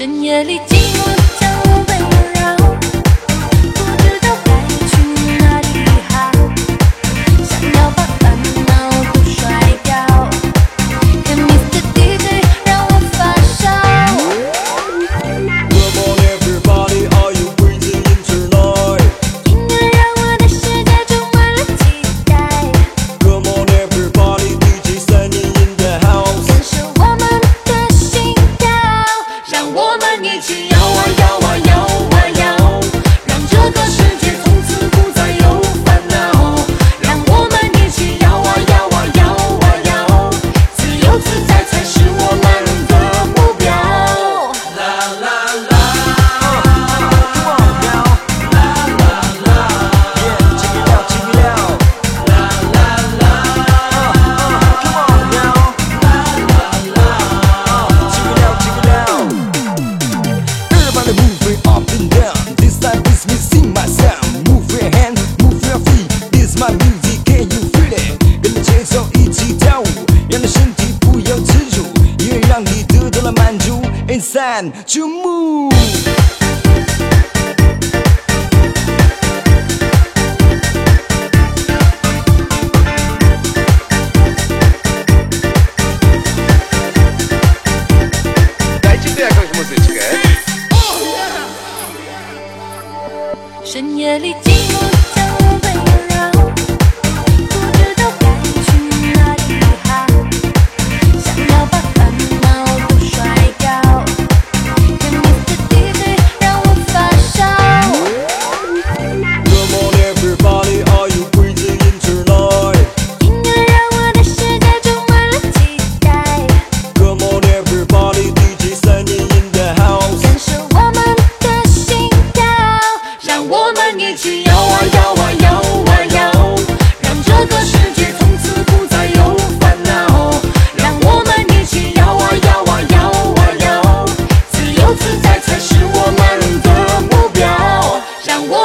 深夜里 to move.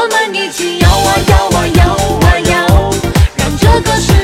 我们一起摇啊摇啊摇啊摇让这个